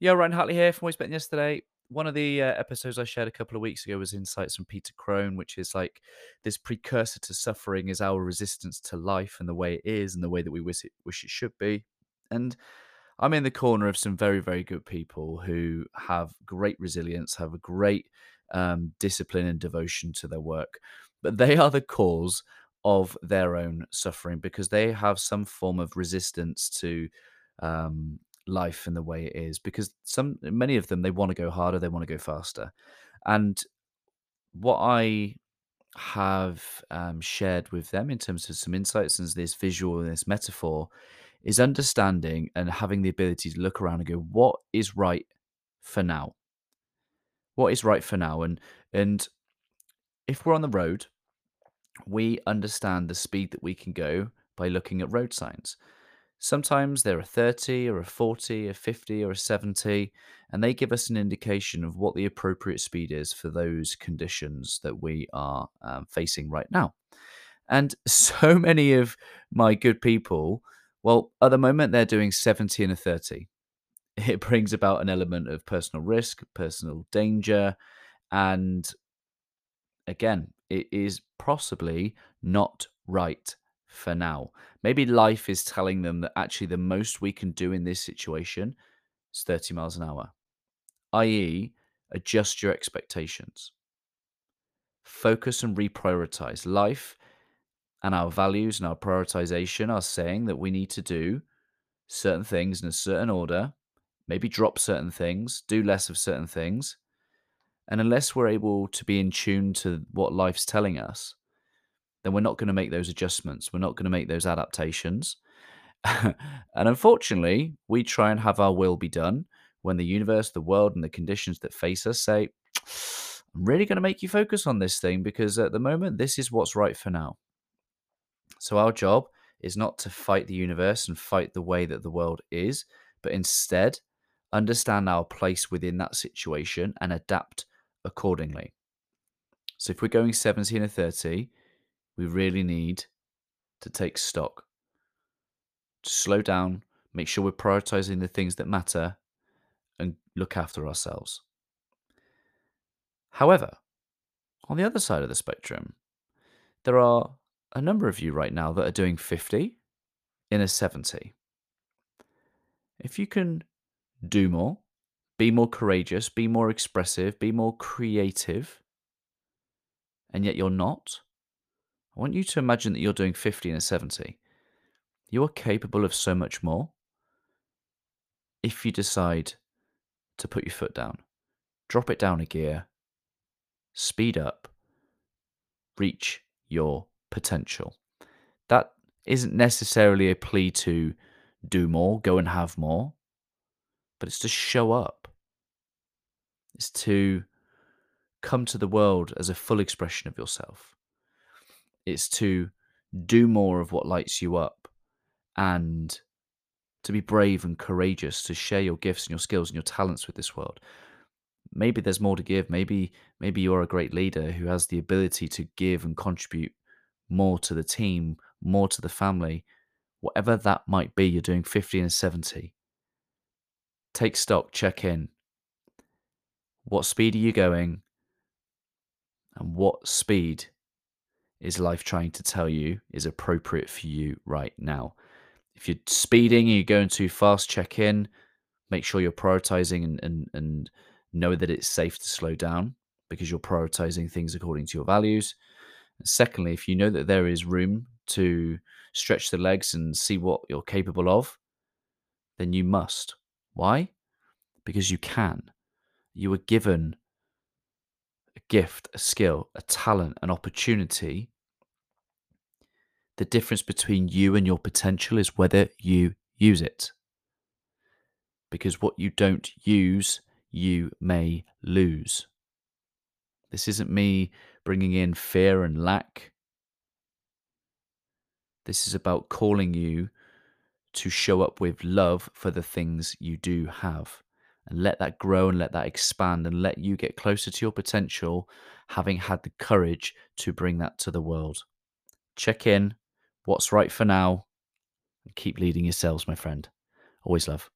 Yeah, Ryan Hartley here from Always Bet Yesterday. One of the uh, episodes I shared a couple of weeks ago was insights from Peter Crone, which is like this precursor to suffering is our resistance to life and the way it is and the way that we wish it, wish it should be. And I'm in the corner of some very, very good people who have great resilience, have a great um, discipline and devotion to their work, but they are the cause of their own suffering because they have some form of resistance to um, life and the way it is. Because some, many of them, they want to go harder, they want to go faster, and what I have um, shared with them in terms of some insights and this visual and this metaphor is understanding and having the ability to look around and go, what is right for now? What is right for now? And and if we're on the road, we understand the speed that we can go by looking at road signs. Sometimes they're a 30 or a 40, a 50 or a 70, and they give us an indication of what the appropriate speed is for those conditions that we are um, facing right now. And so many of my good people, well, at the moment they're doing 70 and a 30. It brings about an element of personal risk, personal danger, and again, it is possibly not right for now. Maybe life is telling them that actually the most we can do in this situation is 30 miles an hour, i.e., adjust your expectations. Focus and reprioritize. Life and our values and our prioritization are saying that we need to do certain things in a certain order, maybe drop certain things, do less of certain things. And unless we're able to be in tune to what life's telling us, then we're not going to make those adjustments. We're not going to make those adaptations. and unfortunately, we try and have our will be done when the universe, the world, and the conditions that face us say, I'm really going to make you focus on this thing because at the moment, this is what's right for now. So, our job is not to fight the universe and fight the way that the world is, but instead understand our place within that situation and adapt accordingly. So, if we're going 17 or 30, we really need to take stock, to slow down, make sure we're prioritizing the things that matter, and look after ourselves. However, on the other side of the spectrum, there are a number of you right now that are doing 50 in a 70. If you can do more, be more courageous, be more expressive, be more creative, and yet you're not, I want you to imagine that you're doing 50 and a 70. You are capable of so much more if you decide to put your foot down, drop it down a gear, speed up, reach your potential. That isn't necessarily a plea to do more, go and have more, but it's to show up. It's to come to the world as a full expression of yourself. It's to do more of what lights you up and to be brave and courageous to share your gifts and your skills and your talents with this world. Maybe there's more to give. Maybe maybe you're a great leader who has the ability to give and contribute more to the team, more to the family. Whatever that might be, you're doing 50 and 70. Take stock, check in. What speed are you going? And what speed is life trying to tell you is appropriate for you right now. If you're speeding and you're going too fast, check in, make sure you're prioritizing and, and, and know that it's safe to slow down because you're prioritizing things according to your values. And secondly, if you know that there is room to stretch the legs and see what you're capable of, then you must. Why? Because you can. You were given a gift, a skill, a talent, an opportunity the difference between you and your potential is whether you use it. Because what you don't use, you may lose. This isn't me bringing in fear and lack. This is about calling you to show up with love for the things you do have and let that grow and let that expand and let you get closer to your potential, having had the courage to bring that to the world. Check in, what's right for now, and keep leading yourselves, my friend. Always love.